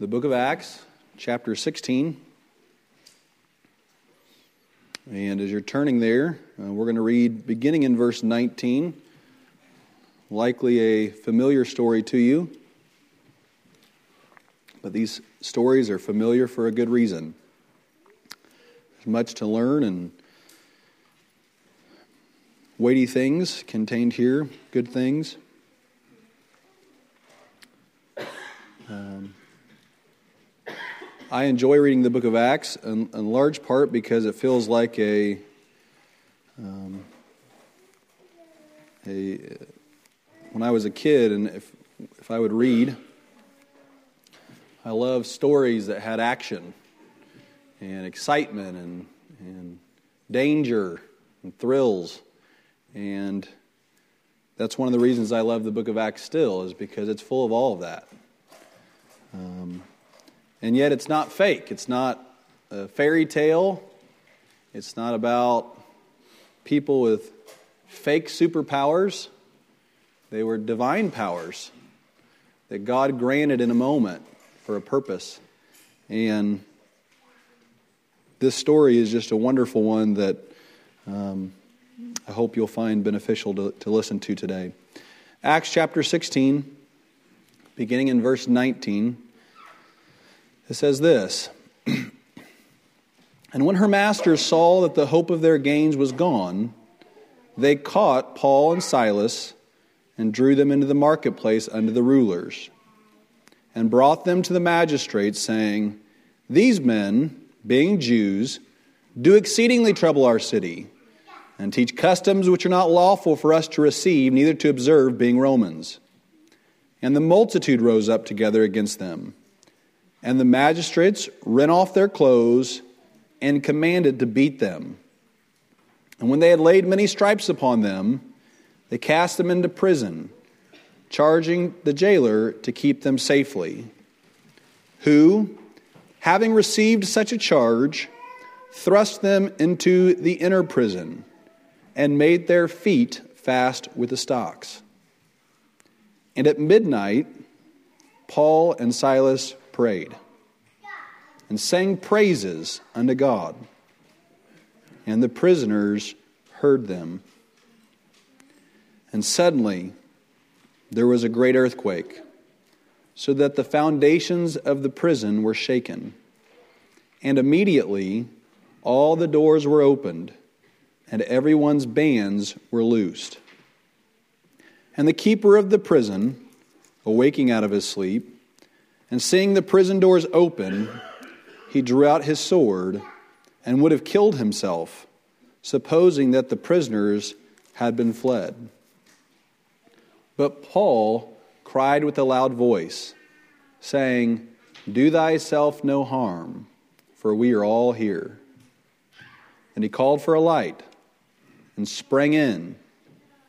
the book of Acts, chapter 16. And as you're turning there, uh, we're going to read beginning in verse 19, likely a familiar story to you. But these stories are familiar for a good reason. There's much to learn and weighty things contained here, good things. Um, I enjoy reading the book of Acts in, in large part because it feels like a, um, a when I was a kid, and if, if I would read, I love stories that had action and excitement and, and danger and thrills. And that's one of the reasons I love the book of Acts still, is because it's full of all of that. Um, and yet it's not fake. It's not a fairy tale. It's not about people with fake superpowers. They were divine powers that God granted in a moment for a purpose. And this story is just a wonderful one that um, I hope you'll find beneficial to, to listen to today. Acts chapter 16, beginning in verse 19. It says this And when her masters saw that the hope of their gains was gone, they caught Paul and Silas and drew them into the marketplace under the rulers, and brought them to the magistrates, saying, These men, being Jews, do exceedingly trouble our city, and teach customs which are not lawful for us to receive, neither to observe, being Romans. And the multitude rose up together against them. And the magistrates rent off their clothes and commanded to beat them. And when they had laid many stripes upon them, they cast them into prison, charging the jailer to keep them safely. Who, having received such a charge, thrust them into the inner prison and made their feet fast with the stocks. And at midnight, Paul and Silas prayed and sang praises unto God. And the prisoners heard them. And suddenly there was a great earthquake, so that the foundations of the prison were shaken. And immediately all the doors were opened, and everyone's bands were loosed. And the keeper of the prison, awaking out of his sleep, and seeing the prison doors open, he drew out his sword and would have killed himself, supposing that the prisoners had been fled. But Paul cried with a loud voice, saying, Do thyself no harm, for we are all here. And he called for a light, and sprang in,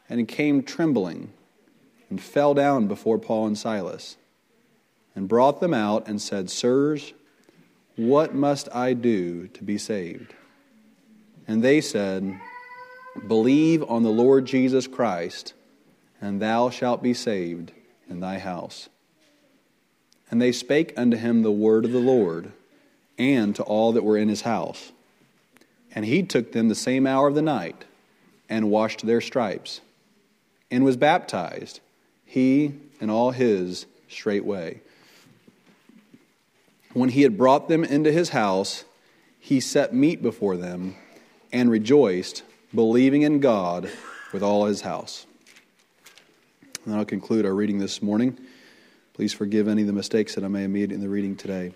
and came trembling, and fell down before Paul and Silas and brought them out and said, Sirs, what must I do to be saved? And they said, Believe on the Lord Jesus Christ, and thou shalt be saved in thy house. And they spake unto him the word of the Lord, and to all that were in his house. And he took them the same hour of the night, and washed their stripes, and was baptized, he and all his straightway. When he had brought them into his house, he set meat before them and rejoiced, believing in God with all his house. And I'll conclude our reading this morning. Please forgive any of the mistakes that I may have made in the reading today.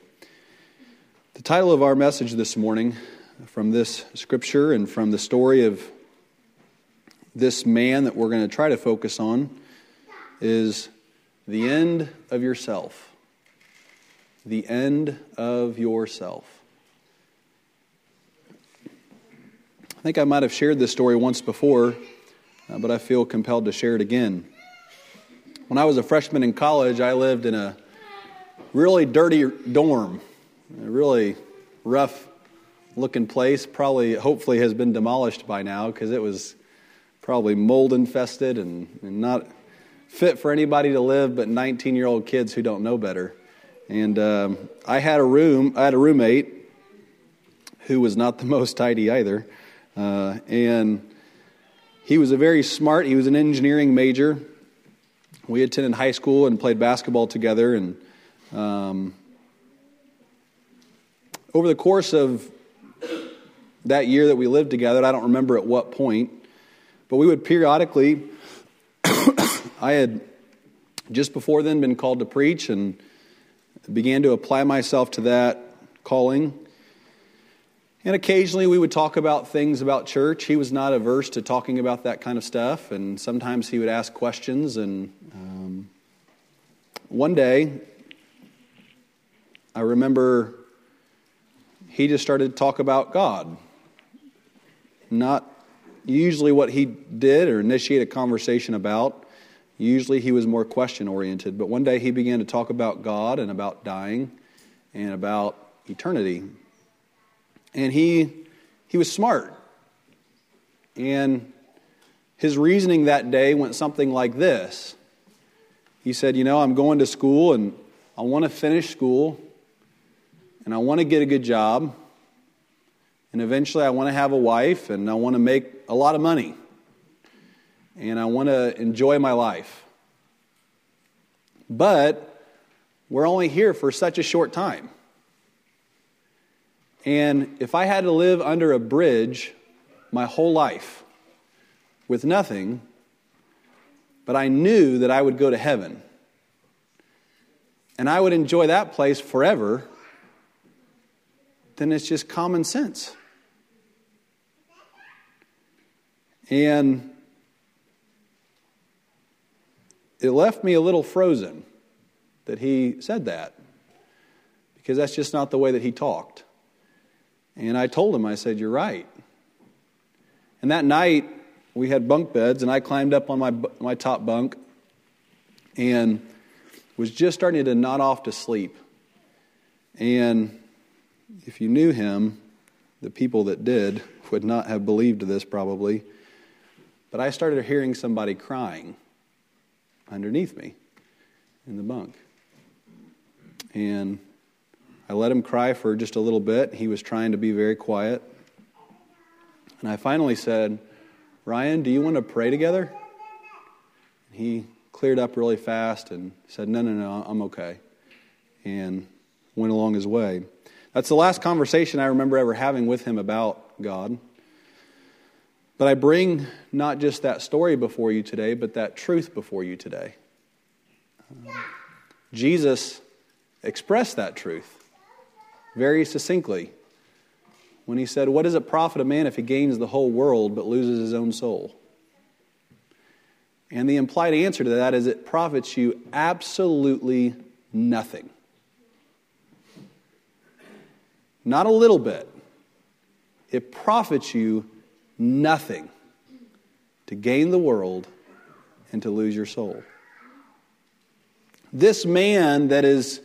The title of our message this morning from this scripture and from the story of this man that we're going to try to focus on is The End of Yourself the end of yourself. I think I might have shared this story once before, uh, but I feel compelled to share it again. When I was a freshman in college, I lived in a really dirty dorm, a really rough looking place. Probably, hopefully, has been demolished by now because it was probably mold infested and, and not fit for anybody to live but 19 year old kids who don't know better. And um, I had a room, I had a roommate who was not the most tidy either. Uh, and he was a very smart, he was an engineering major. We attended high school and played basketball together. And um, over the course of that year that we lived together, I don't remember at what point, but we would periodically, I had just before then been called to preach and began to apply myself to that calling. And occasionally we would talk about things about church. He was not averse to talking about that kind of stuff, and sometimes he would ask questions. And um, one day, I remember he just started to talk about God. Not usually what he did or initiate a conversation about. Usually he was more question oriented. But one day he began to talk about God and about dying and about eternity. And he, he was smart. And his reasoning that day went something like this He said, You know, I'm going to school and I want to finish school and I want to get a good job. And eventually, I want to have a wife and I want to make a lot of money. And I want to enjoy my life. But we're only here for such a short time. And if I had to live under a bridge my whole life with nothing, but I knew that I would go to heaven, and I would enjoy that place forever, then it's just common sense. And it left me a little frozen that he said that because that's just not the way that he talked. And I told him, I said, You're right. And that night, we had bunk beds, and I climbed up on my, my top bunk and was just starting to nod off to sleep. And if you knew him, the people that did would not have believed this probably. But I started hearing somebody crying underneath me in the bunk. And I let him cry for just a little bit. He was trying to be very quiet. And I finally said, Ryan, do you want to pray together? And He cleared up really fast and said, No, no, no, I'm okay. And went along his way. That's the last conversation I remember ever having with him about God. But I bring not just that story before you today, but that truth before you today. Uh, Jesus expressed that truth very succinctly when he said, What does it profit a man if he gains the whole world but loses his own soul? And the implied answer to that is it profits you absolutely nothing. Not a little bit. It profits you nothing to gain the world and to lose your soul. This man that is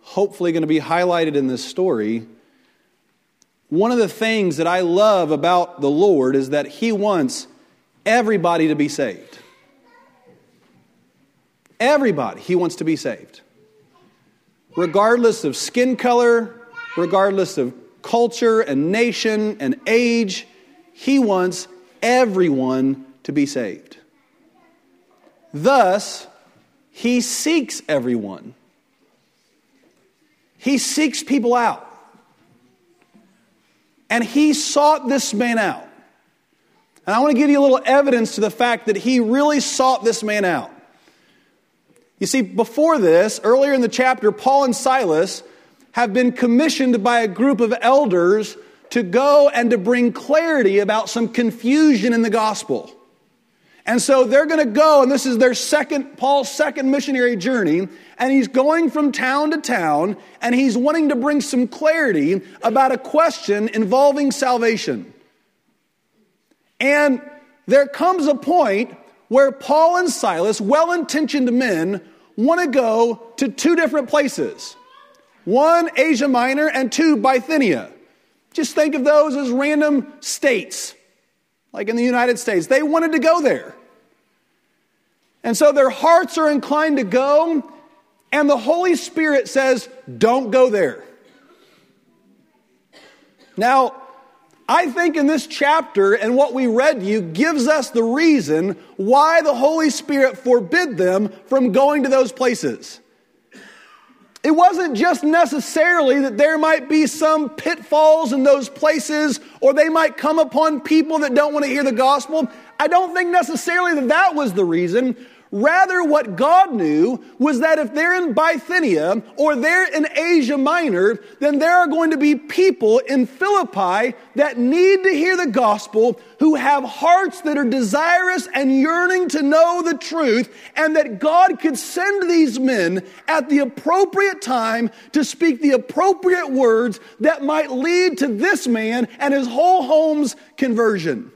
hopefully going to be highlighted in this story, one of the things that I love about the Lord is that He wants everybody to be saved. Everybody, He wants to be saved. Regardless of skin color, regardless of culture and nation and age, He wants everyone to be saved. Thus, He seeks everyone. He seeks people out. And He sought this man out. And I want to give you a little evidence to the fact that He really sought this man out. You see, before this, earlier in the chapter, Paul and Silas have been commissioned by a group of elders to go and to bring clarity about some confusion in the gospel. And so they're going to go, and this is their second, Paul's second missionary journey, and he's going from town to town, and he's wanting to bring some clarity about a question involving salvation. And there comes a point where Paul and Silas, well intentioned men, want to go to two different places. One, Asia Minor, and two, Bithynia. Just think of those as random states, like in the United States. They wanted to go there. And so their hearts are inclined to go, And the Holy Spirit says, don't go there. Now, I think in this chapter and what we read you gives us the reason why the Holy Spirit forbid them from going to those places. It wasn't just necessarily that there might be some pitfalls in those places or they might come upon people that don't want to hear the gospel. I don't think necessarily that that was the reason. Rather, what God knew was that if they're in Bithynia or they're in Asia Minor, then there are going to be people in Philippi that need to hear the gospel, who have hearts that are desirous and yearning to know the truth, and that God could send these men at the appropriate time to speak the appropriate words that might lead to this man and his whole home's conversion.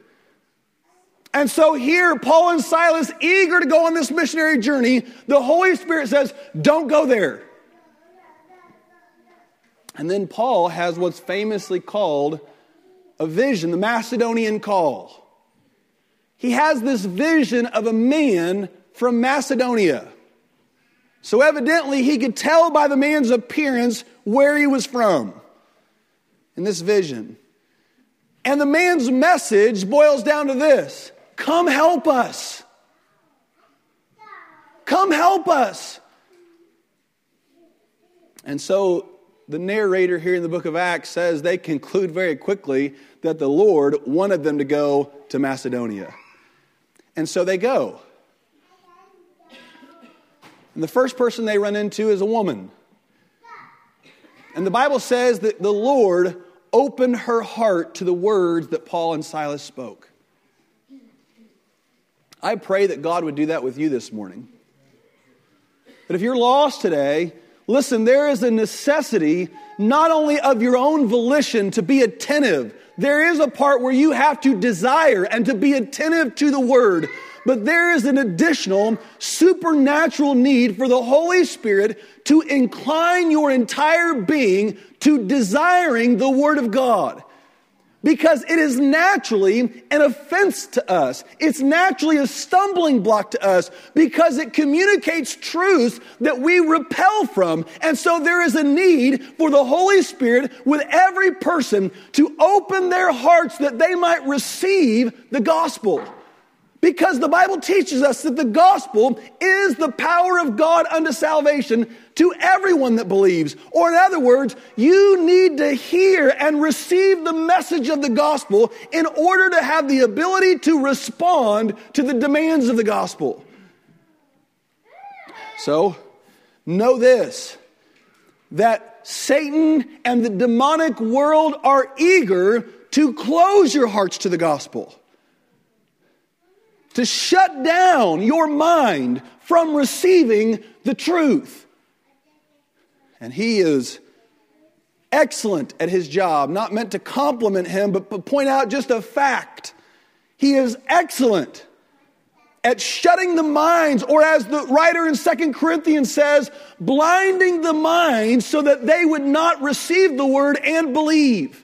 And so here, Paul and Silas, eager to go on this missionary journey, the Holy Spirit says, Don't go there. And then Paul has what's famously called a vision, the Macedonian call. He has this vision of a man from Macedonia. So evidently, he could tell by the man's appearance where he was from in this vision. And the man's message boils down to this Come help us. Come help us. And so the narrator here in the book of Acts says they conclude very quickly that the Lord wanted them to go to Macedonia. And so they go. And the first person they run into is a woman. And the Bible says that the Lord opened her heart to the words that Paul and Silas spoke. I pray that God would do that with you this morning. But if you're lost today, listen, there is a necessity not only of your own volition to be attentive, there is a part where you have to desire and to be attentive to the word. But there is an additional supernatural need for the Holy Spirit to incline your entire being to desiring the Word of God because it is naturally an offense to us. It's naturally a stumbling block to us because it communicates truths that we repel from. And so there is a need for the Holy Spirit with every person to open their hearts that they might receive the gospel. Because the Bible teaches us that the gospel is the power of God unto salvation to everyone that believes. Or, in other words, you need to hear and receive the message of the gospel in order to have the ability to respond to the demands of the gospel. So, know this that Satan and the demonic world are eager to close your hearts to the gospel to shut down your mind from receiving the truth. And he is excellent at his job, not meant to compliment him, but point out just a fact. He is excellent at shutting the minds, or as the writer in Second Corinthians says, blinding the minds so that they would not receive the word and believe.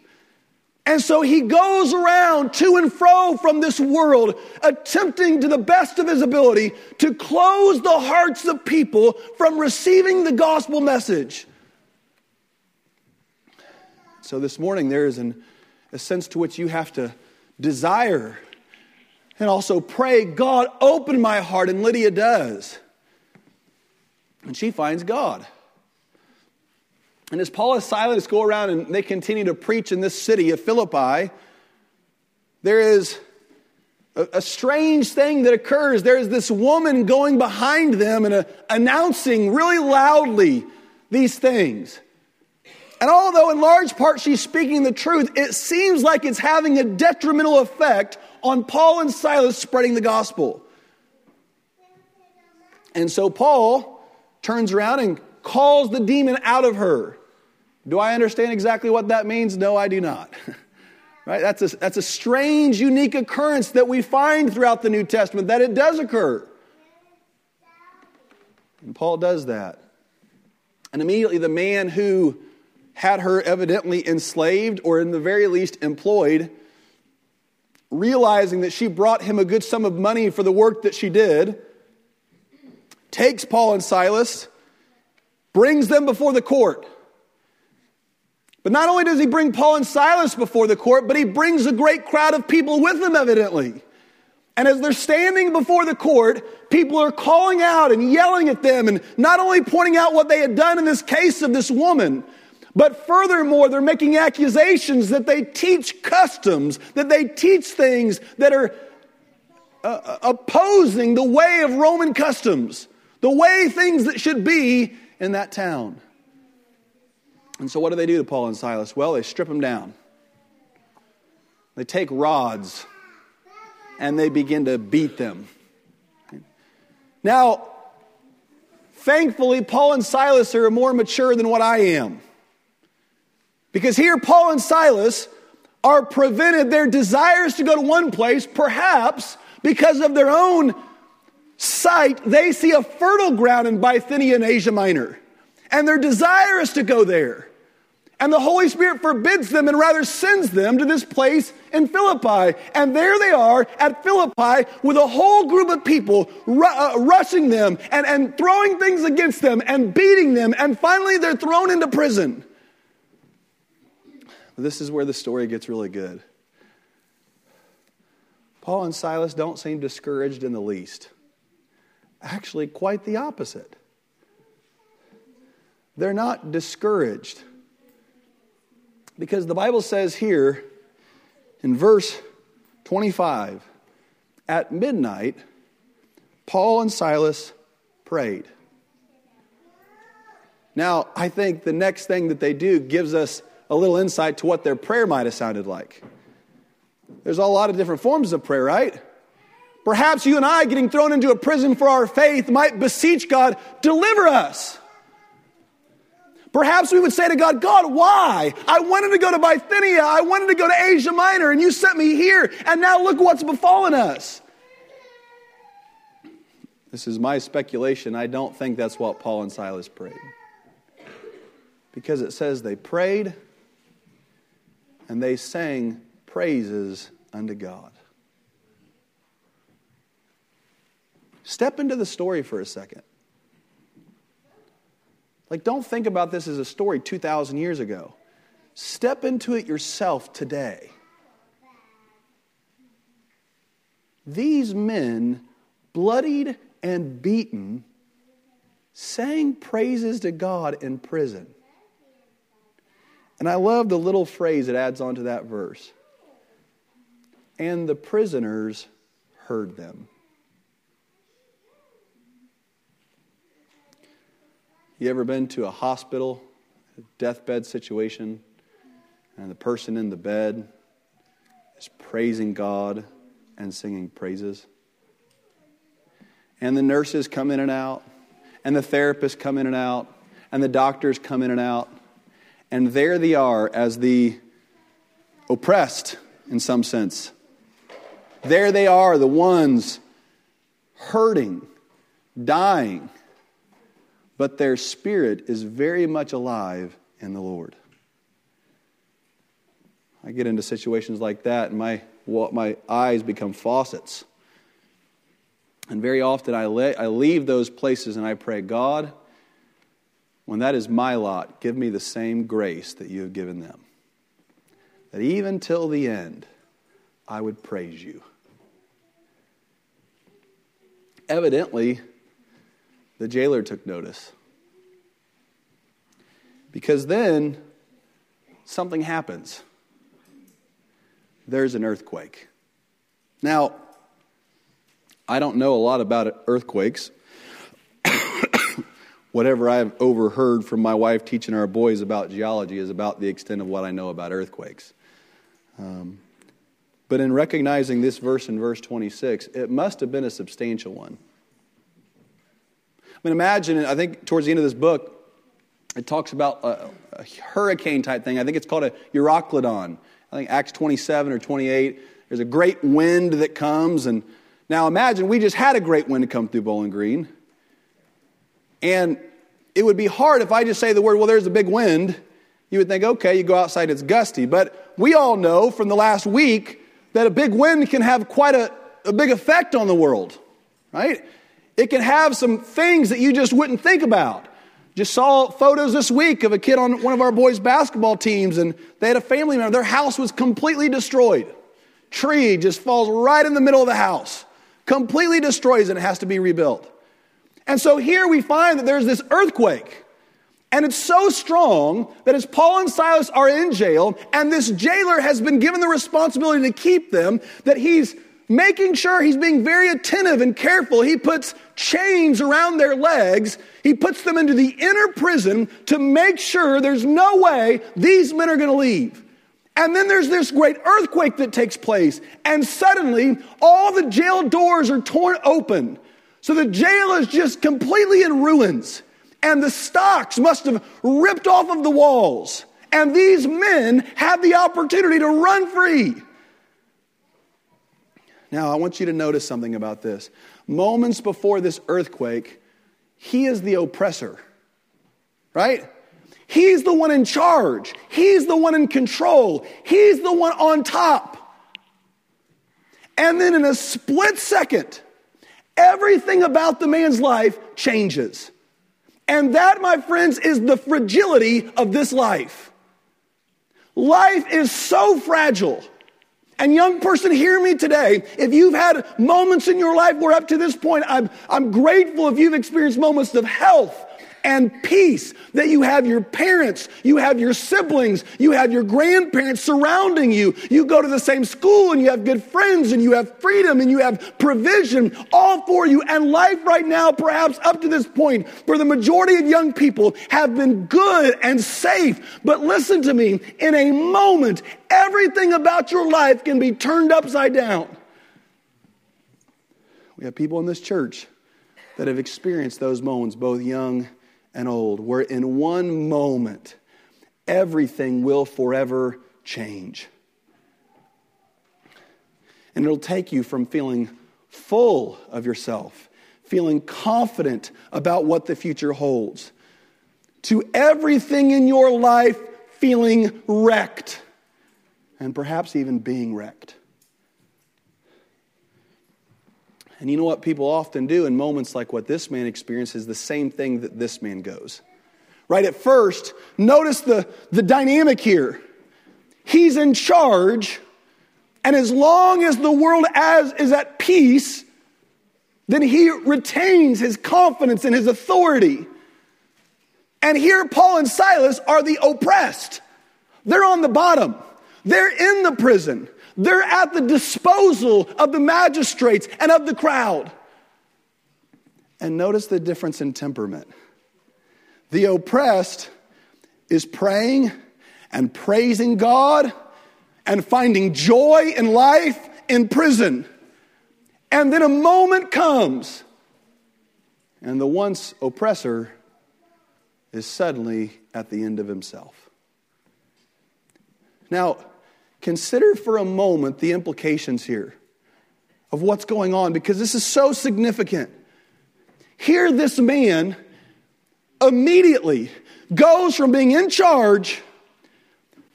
And so he goes around to and fro from this world, attempting to the best of his ability to close the hearts of people from receiving the gospel message. So this morning, there is an, a sense to which you have to desire and also pray, God, open my heart. And Lydia does. And she finds God. And as Paul and Silas go around and they continue to preach in this city of Philippi, there is a, a strange thing that occurs. There is this woman going behind them and uh, announcing really loudly these things. And although in large part she's speaking the truth, it seems like it's having a detrimental effect on Paul and Silas spreading the gospel. And so Paul turns around and calls the demon out of her. Do I understand exactly what that means? No, I do not. right? That's a, that's a strange, unique occurrence that we find throughout the New Testament, that it does occur. And Paul does that. And immediately the man who had her evidently enslaved or in the very least employed, realizing that she brought him a good sum of money for the work that she did, takes Paul and Silas brings them before the court. But not only does he bring Paul and Silas before the court, but he brings a great crowd of people with him, evidently. And as they're standing before the court, people are calling out and yelling at them and not only pointing out what they had done in this case of this woman, but furthermore, they're making accusations that they teach customs, that they teach things that are uh, uh opposing the way of Roman customs, the way things that should be in that town. And so, what do they do to Paul and Silas? Well, they strip them down. They take rods and they begin to beat them. Now, thankfully, Paul and Silas are more mature than what I am. Because here, Paul and Silas are prevented their desires to go to one place, perhaps because of their own sight, they see a fertile ground in Bithynia and Asia Minor, and their desire is to go there. And the Holy Spirit forbids them and rather sends them to this place in Philippi. And there they are at Philippi with a whole group of people ru- uh, rushing them and, and throwing things against them and beating them. And finally, they're thrown into prison. This is where the story gets really good. Paul and Silas don't seem discouraged in the least. Actually, quite the opposite. They're not discouraged. Because the Bible says here in verse 25 at midnight, Paul and Silas prayed. Now, I think the next thing that they do gives us a little insight to what their prayer might have sounded like. There's a lot of different forms of prayer, right? Perhaps you and I getting thrown into a prison for our faith might beseech God, deliver us. Perhaps we would say to God, God, why? I wanted to go to Bithynia. I wanted to go to Asia Minor, and you sent me here, and now look what's befallen us. This is my speculation. I don't think that's what Paul and Silas prayed. Because it says they prayed and they sang praises unto God. Step into the story for a second. Like, don't think about this as a story 2,000 years ago. Step into it yourself today. These men, bloodied and beaten, sang praises to God in prison. And I love the little phrase it adds on to that verse. And the prisoners heard them. You ever been to a hospital, a deathbed situation, and the person in the bed is praising God and singing praises? And the nurses come in and out, and the therapists come in and out, and the doctors come in and out. And there they are as the oppressed, in some sense. There they are, the ones hurting, dying but their spirit is very much alive in the Lord. I get into situations like that, and my, my eyes become faucets. And very often I, le- I leave those places and I pray, God, when that is my lot, give me the same grace that you have given them. That even till the end, I would praise you. Evidently, the jailer took notice. Because then something happens. There's an earthquake. Now, I don't know a lot about earthquakes. Whatever I've overheard from my wife teaching our boys about geology is about the extent of what I know about earthquakes. Um, but in recognizing this verse in verse 26, it must have been a substantial one. I mean, imagine, I think towards the end of this book, it talks about a, a hurricane type thing. I think it's called a Euroclydon. I think Acts 27 or 28. There's a great wind that comes. And now imagine we just had a great wind come through Bowling Green. And it would be hard if I just say the word, well, there's a big wind. You would think, okay, you go outside, it's gusty. But we all know from the last week that a big wind can have quite a, a big effect on the world, right? It can have some things that you just wouldn't think about. Just saw photos this week of a kid on one of our boys' basketball teams, and they had a family member. Their house was completely destroyed. Tree just falls right in the middle of the house, completely destroys and it has to be rebuilt. And so here we find that there's this earthquake. And it's so strong that as Paul and Silas are in jail, and this jailer has been given the responsibility to keep them, that he's making sure he's being very attentive and careful. He puts chains around their legs. He puts them into the inner prison to make sure there's no way these men are going to leave. And then there's this great earthquake that takes place, and suddenly all the jail doors are torn open. So the jail is just completely in ruins, and the stocks must have ripped off of the walls. And these men have the opportunity to run free. Now, I want you to notice something about this. Moments before this earthquake, he is the oppressor, right? He's the one in charge. He's the one in control. He's the one on top. And then in a split second, everything about the man's life changes. And that, my friends, is the fragility of this life. Life is so fragile. And young person, hear me today. If you've had moments in your life where up to this point, I'm, I'm grateful if you've experienced moments of health and peace that you have your parents, you have your siblings, you have your grandparents surrounding you. You go to the same school and you have good friends and you have freedom and you have provision all for you. And life right now, perhaps up to this point, for the majority of young people, have been good and safe. But listen to me, in a moment, everything about your life can be turned upside down. We have people in this church that have experienced those moments, both young and old, where in one moment everything will forever change. And it'll take you from feeling full of yourself, feeling confident about what the future holds, to everything in your life feeling wrecked, and perhaps even being wrecked. And you know what people often do in moments like what this man experiences, the same thing that this man goes. Right at first, notice the, the dynamic here. He's in charge, and as long as the world as, is at peace, then he retains his confidence and his authority. And here, Paul and Silas are the oppressed. They're on the bottom, they're in the prison. They're at the disposal of the magistrates and of the crowd. And notice the difference in temperament. The oppressed is praying and praising God and finding joy in life in prison. And then a moment comes, and the once oppressor is suddenly at the end of himself. Now, Consider for a moment the implications here of what's going on because this is so significant. Here, this man immediately goes from being in charge,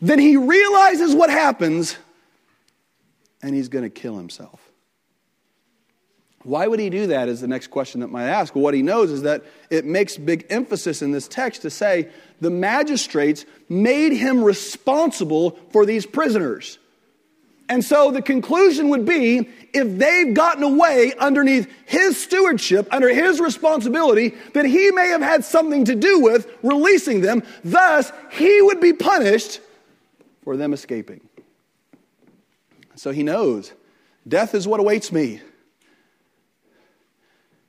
then he realizes what happens, and he's going to kill himself. Why would he do that? Is the next question that might ask. What he knows is that it makes big emphasis in this text to say the magistrates made him responsible for these prisoners. And so the conclusion would be if they've gotten away underneath his stewardship, under his responsibility, then he may have had something to do with releasing them. Thus, he would be punished for them escaping. So he knows death is what awaits me.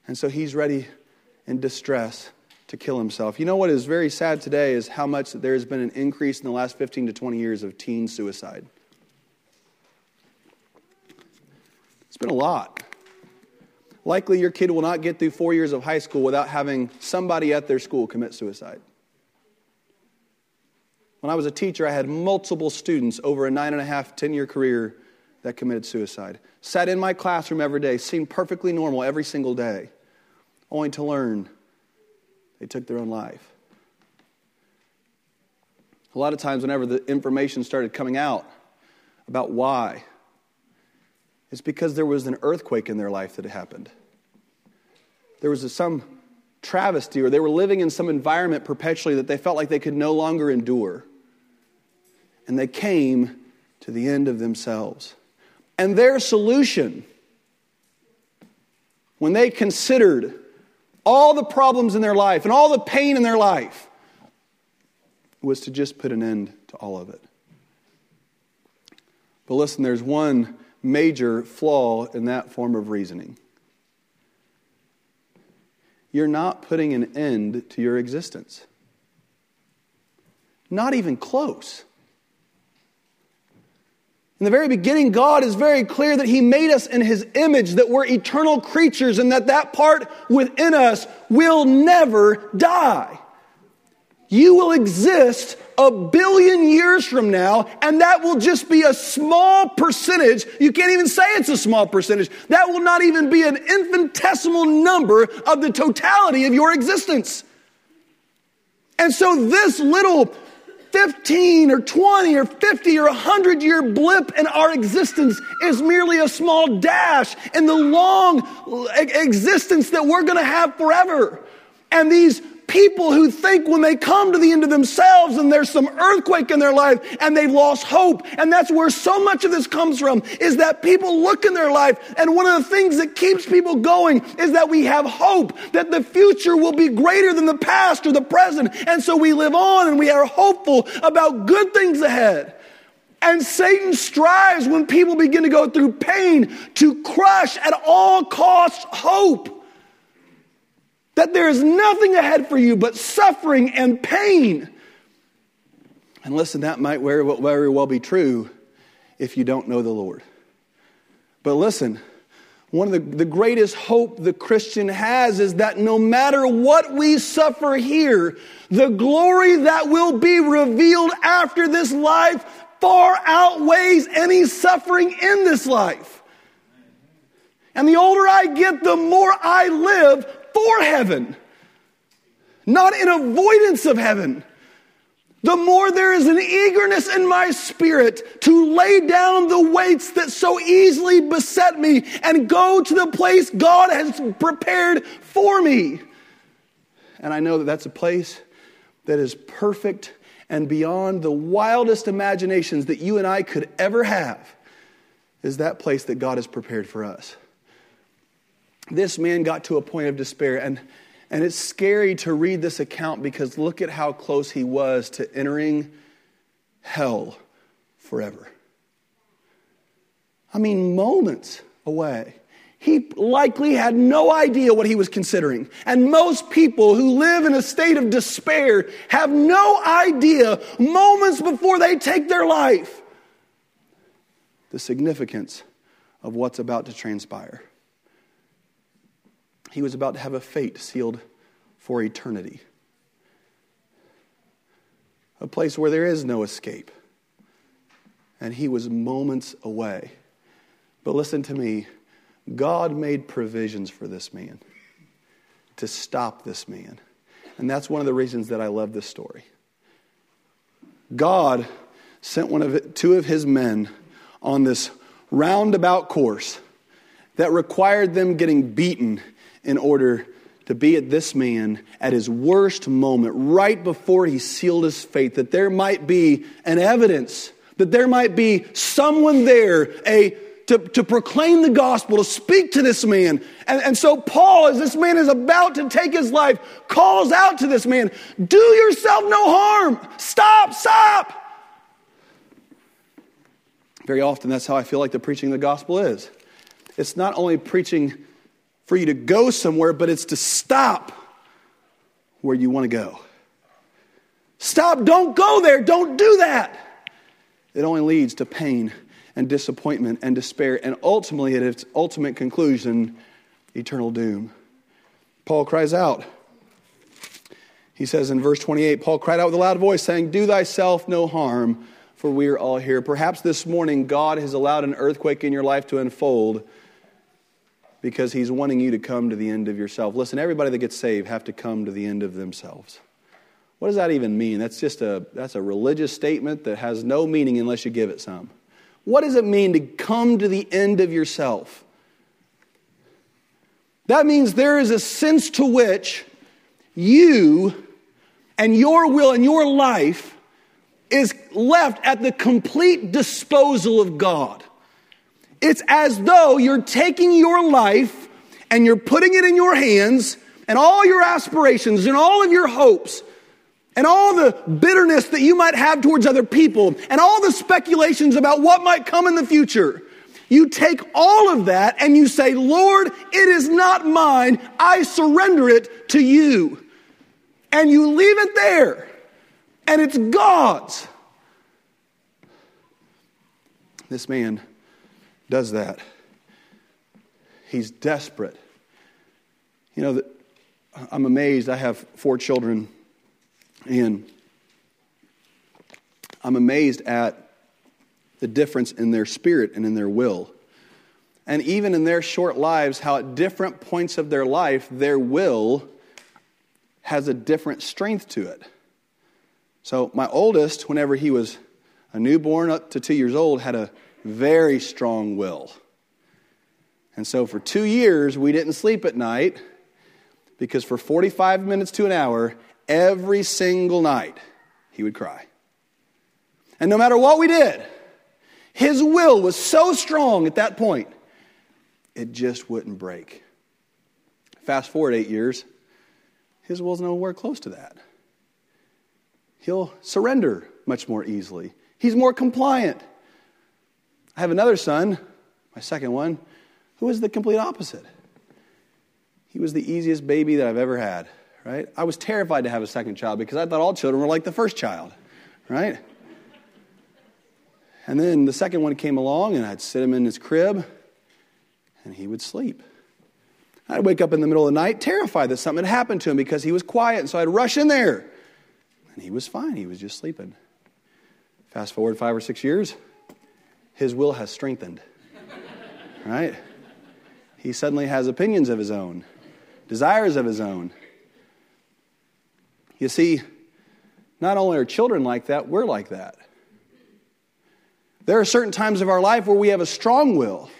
And so he's ready in distress to kill himself. You know what is very sad today is how much there has been an increase in the last 15 to 20 years of teen suicide. It's been a lot. Likely your kid will not get through four years of high school without having somebody at their school commit suicide. When I was a teacher, I had multiple students over a nine and a half, 10 year career that committed suicide. Sat in my classroom every day, seemed perfectly normal every single day, only to learn they took their own life. A lot of times, whenever the information started coming out about why, it's because there was an earthquake in their life that had happened. There was a, some travesty or they were living in some environment perpetually that they felt like they could no longer endure. And they came to the end of themselves. And their solution, when they considered all the problems in their life and all the pain in their life, was to just put an end to all of it. But listen, there's one major flaw in that form of reasoning. You're not putting an end to your existence. Not even close. In the very beginning, God is very clear that He made us in His image, that we're eternal creatures, and that that part within us will never die. You will exist a billion years from now, and that will just be a small percentage. You can't even say it's a small percentage. That will not even be an infinitesimal number of the totality of your existence. And so, this little 15 or 20 or 50 or 100 year blip in our existence is merely a small dash in the long existence that we're going to have forever. And these people who think when they come to the end of themselves and there's some earthquake in their life and they've lost hope. And that's where so much of this comes from is that people look in their life and one of the things that keeps people going is that we have hope that the future will be greater than the past or the present. And so we live on and we are hopeful about good things ahead. And Satan strives when people begin to go through pain to crush at all costs hope. That there is nothing ahead for you but suffering and pain. And listen, that might very well be true if you don't know the Lord. But listen, one of the, the greatest hope the Christian has is that no matter what we suffer here, the glory that will be revealed after this life far outweighs any suffering in this life. And the older I get, the more I live for heaven, not in avoidance of heaven. The more there is an eagerness in my spirit to lay down the weights that so easily beset me and go to the place God has prepared for me. And I know that that's a place that is perfect and beyond the wildest imaginations that you and I could ever have, is that place that God has prepared for us this man got to a point of despair. And, and it's scary to read this account because look at how close he was to entering hell forever. I mean, moments away. He likely had no idea what he was considering. And most people who live in a state of despair have no idea moments before they take their life the significance of what's about to transpire. He was about to have a fate sealed for eternity. A place where there is no escape. And he was moments away. But listen to me God made provisions for this man to stop this man. And that's one of the reasons that I love this story. God sent one of two of his men on this roundabout course that required them getting beaten in order to be at this man at his worst moment, right before he sealed his fate, that there might be an evidence, that there might be someone there, a to, to proclaim the gospel, to speak to this man. And, and so Paul, as this man is about to take his life, calls out to this man, do yourself no harm. Stop, stop. Very often that's how I feel like the preaching of the gospel is. It's not only preaching for you to go somewhere, but it's to stop where you want to go. Stop, don't go there, don't do that. It only leads to pain and disappointment and despair, and ultimately, at its ultimate conclusion, eternal doom. Paul cries out. He says in verse 28 Paul cried out with a loud voice, saying, Do thyself no harm, for we are all here. Perhaps this morning God has allowed an earthquake in your life to unfold because he's wanting you to come to the end of yourself. Listen, everybody that gets saved have to come to the end of themselves. What does that even mean? That's just a that's a religious statement that has no meaning unless you give it some. What does it mean to come to the end of yourself? That means there is a sense to which you and your will and your life is left at the complete disposal of God. It's as though you're taking your life and you're putting it in your hands and all your aspirations and all of your hopes and all the bitterness that you might have towards other people and all the speculations about what might come in the future. You take all of that and you say, Lord, it is not mine. I surrender it to you. And you leave it there. And it's God's. This man does that. He's desperate. You know, that I'm amazed. I have four children, and I'm amazed at the difference in their spirit and in their will. And even in their short lives, how at different points of their life, their will has a different strength to it. So, my oldest, whenever he was a newborn up to two years old, had a very strong will. And so, for two years, we didn't sleep at night because for 45 minutes to an hour, every single night, he would cry. And no matter what we did, his will was so strong at that point, it just wouldn't break. Fast forward eight years, his will's nowhere close to that. He'll surrender much more easily. He's more compliant. I have another son, my second one, who is the complete opposite. He was the easiest baby that I've ever had, right? I was terrified to have a second child because I thought all children were like the first child, right? And then the second one came along, and I'd sit him in his crib, and he would sleep. I'd wake up in the middle of the night terrified that something had happened to him because he was quiet, and so I'd rush in there. And he was fine, he was just sleeping. Fast forward five or six years, his will has strengthened. right? He suddenly has opinions of his own, desires of his own. You see, not only are children like that, we're like that. There are certain times of our life where we have a strong will,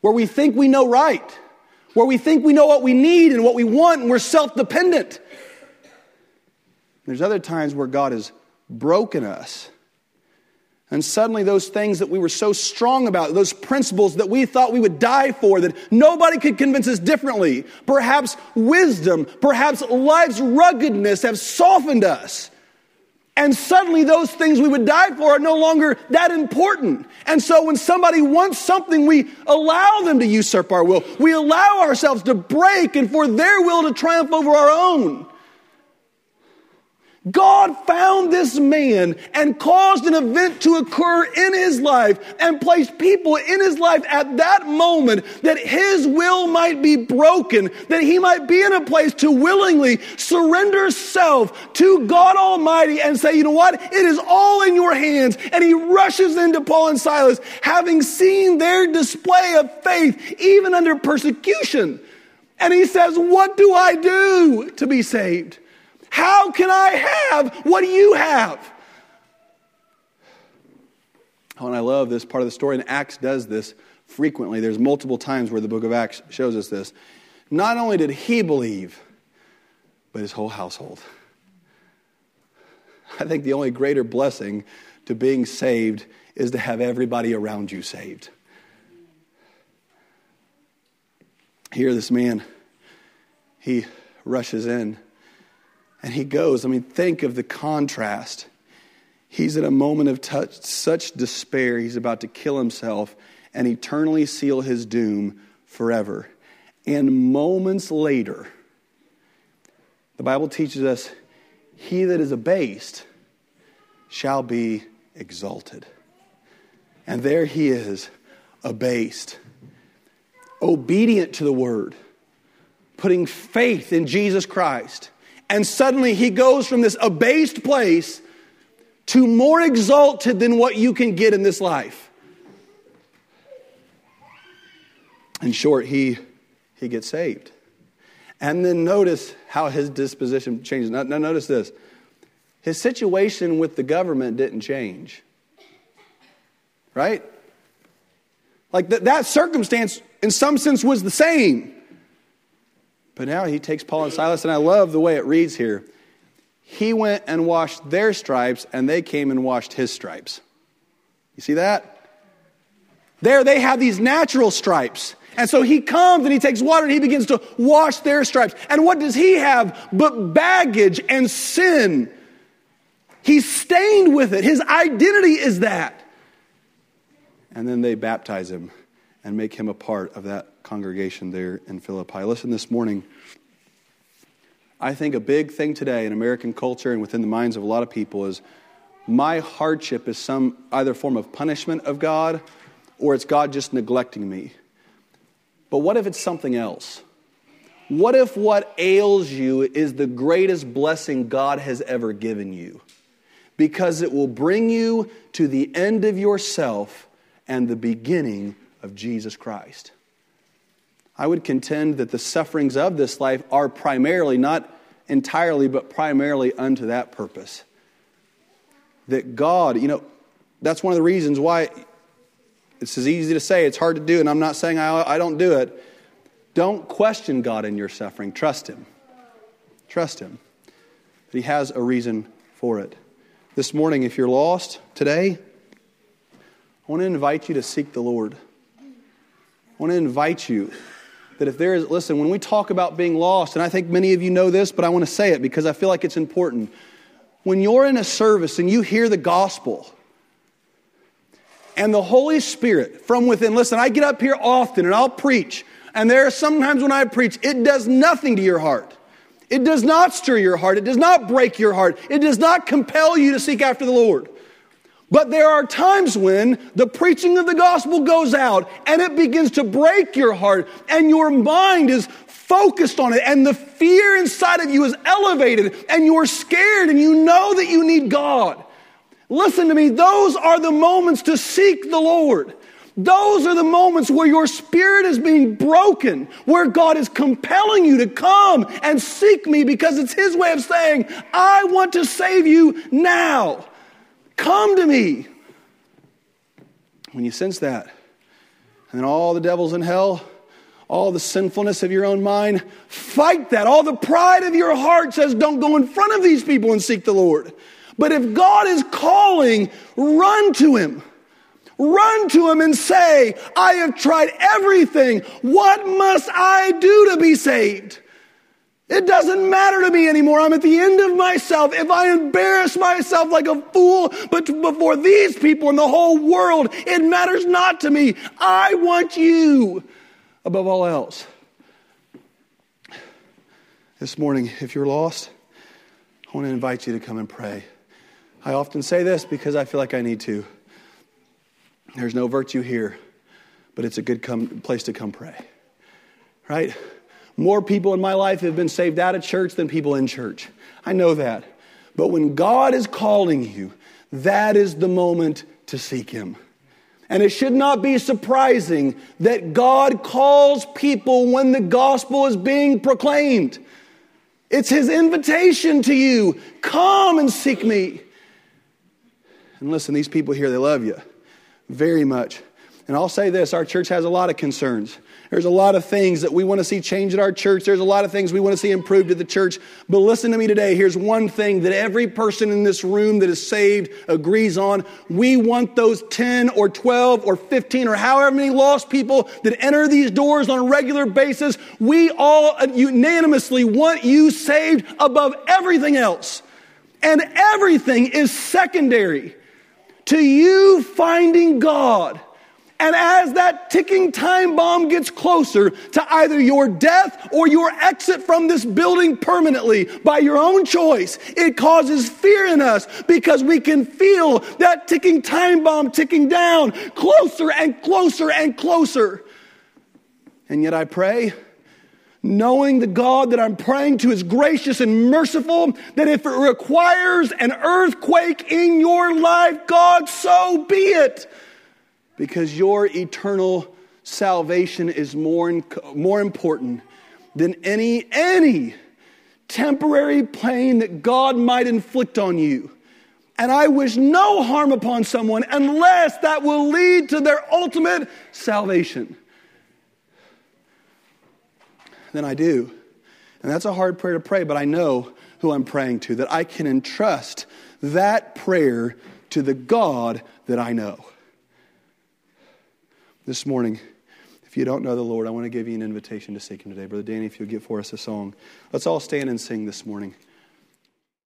where we think we know right, where we think we know what we need and what we want, and we're self dependent. There's other times where God has broken us. And suddenly, those things that we were so strong about, those principles that we thought we would die for, that nobody could convince us differently, perhaps wisdom, perhaps life's ruggedness have softened us. And suddenly, those things we would die for are no longer that important. And so, when somebody wants something, we allow them to usurp our will. We allow ourselves to break and for their will to triumph over our own. God found this man and caused an event to occur in his life and placed people in his life at that moment that his will might be broken, that he might be in a place to willingly surrender self to God Almighty and say, you know what? It is all in your hands. And he rushes into Paul and Silas, having seen their display of faith even under persecution. And he says, what do I do to be saved? How can I have what do you have? Oh, and I love this part of the story, and Acts does this frequently. There's multiple times where the book of Acts shows us this. Not only did he believe, but his whole household. I think the only greater blessing to being saved is to have everybody around you saved. Here, this man, he rushes in and he goes. I mean, think of the contrast. He's in a moment of touch, such despair, he's about to kill himself and eternally seal his doom forever. And moments later, the Bible teaches us, He that is abased shall be exalted. And there he is, abased, obedient to the word, putting faith in Jesus Christ and suddenly he goes from this abased place to more exalted than what you can get in this life. In short, he, he gets saved. And then notice how his disposition changes. Now, now, notice this his situation with the government didn't change. Right? Like th- that circumstance, in some sense, was the same. But now he takes Paul and Silas, and I love the way it reads here. He went and washed their stripes, and they came and washed his stripes. You see that? There, they have these natural stripes. And so he comes and he takes water and he begins to wash their stripes. And what does he have but baggage and sin? He's stained with it. His identity is that. And then they baptize him and make him a part of that congregation there in Philippi. Listen, this morning, I think a big thing today in American culture and within the minds of a lot of people is my hardship is some either form of punishment of God or it's God just neglecting me. But what if it's something else? What if what ails you is the greatest blessing God has ever given you? Because it will bring you to the end of yourself and the beginning of Jesus Christ. I would contend that the sufferings of this life are primarily, not entirely, but primarily unto that purpose. That God, you know, that's one of the reasons why it's as easy to say, it's hard to do, and I'm not saying I, I don't do it. Don't question God in your suffering. Trust Him. Trust Him. That He has a reason for it. This morning, if you're lost today, I want to invite you to seek the Lord. I want to invite you that if there is, listen, when we talk about being lost, and I think many of you know this, but I want to say it because I feel like it's important. When you're in a service and you hear the gospel, and the Holy Spirit from within. Listen, I get up here often and I'll preach, and there are sometimes when I preach, it does nothing to your heart. It does not stir your heart. It does not break your heart. It does not compel you to seek after the Lord. But there are times when the preaching of the gospel goes out and it begins to break your heart and your mind is focused on it and the fear inside of you is elevated and you're scared and you know that you need God. Listen to me, those are the moments to seek the Lord. Those are the moments where your spirit is being broken, where God is compelling you to come and seek me because it's His way of saying, I want to save you now. Come to me. When you sense that, and then all the devils in hell, all the sinfulness of your own mind, fight that. All the pride of your heart says, don't go in front of these people and seek the Lord. But if God is calling, run to Him. Run to Him and say, I have tried everything. What must I do to be saved? It doesn't matter to me anymore. I'm at the end of myself. If I embarrass myself like a fool, but before these people and the whole world, it matters not to me. I want you above all else. This morning, if you're lost, I want to invite you to come and pray. I often say this because I feel like I need to. There's no virtue here, but it's a good come, place to come pray. Right? More people in my life have been saved out of church than people in church. I know that. But when God is calling you, that is the moment to seek Him. And it should not be surprising that God calls people when the gospel is being proclaimed. It's His invitation to you come and seek me. And listen, these people here, they love you very much. And I'll say this our church has a lot of concerns. There's a lot of things that we want to see change at our church. There's a lot of things we want to see improved at the church. But listen to me today. Here's one thing that every person in this room that is saved agrees on. We want those 10 or 12 or 15 or however many lost people that enter these doors on a regular basis. We all unanimously want you saved above everything else. And everything is secondary to you finding God. And as that ticking time bomb gets closer to either your death or your exit from this building permanently by your own choice, it causes fear in us because we can feel that ticking time bomb ticking down closer and closer and closer. And yet I pray knowing the God that I'm praying to is gracious and merciful, that if it requires an earthquake in your life, God, so be it. Because your eternal salvation is more, more important than any, any temporary pain that God might inflict on you. And I wish no harm upon someone unless that will lead to their ultimate salvation. Then I do. And that's a hard prayer to pray, but I know who I'm praying to, that I can entrust that prayer to the God that I know. This morning, if you don't know the Lord, I want to give you an invitation to seek Him today. Brother Danny, if you'll get for us a song, let's all stand and sing this morning.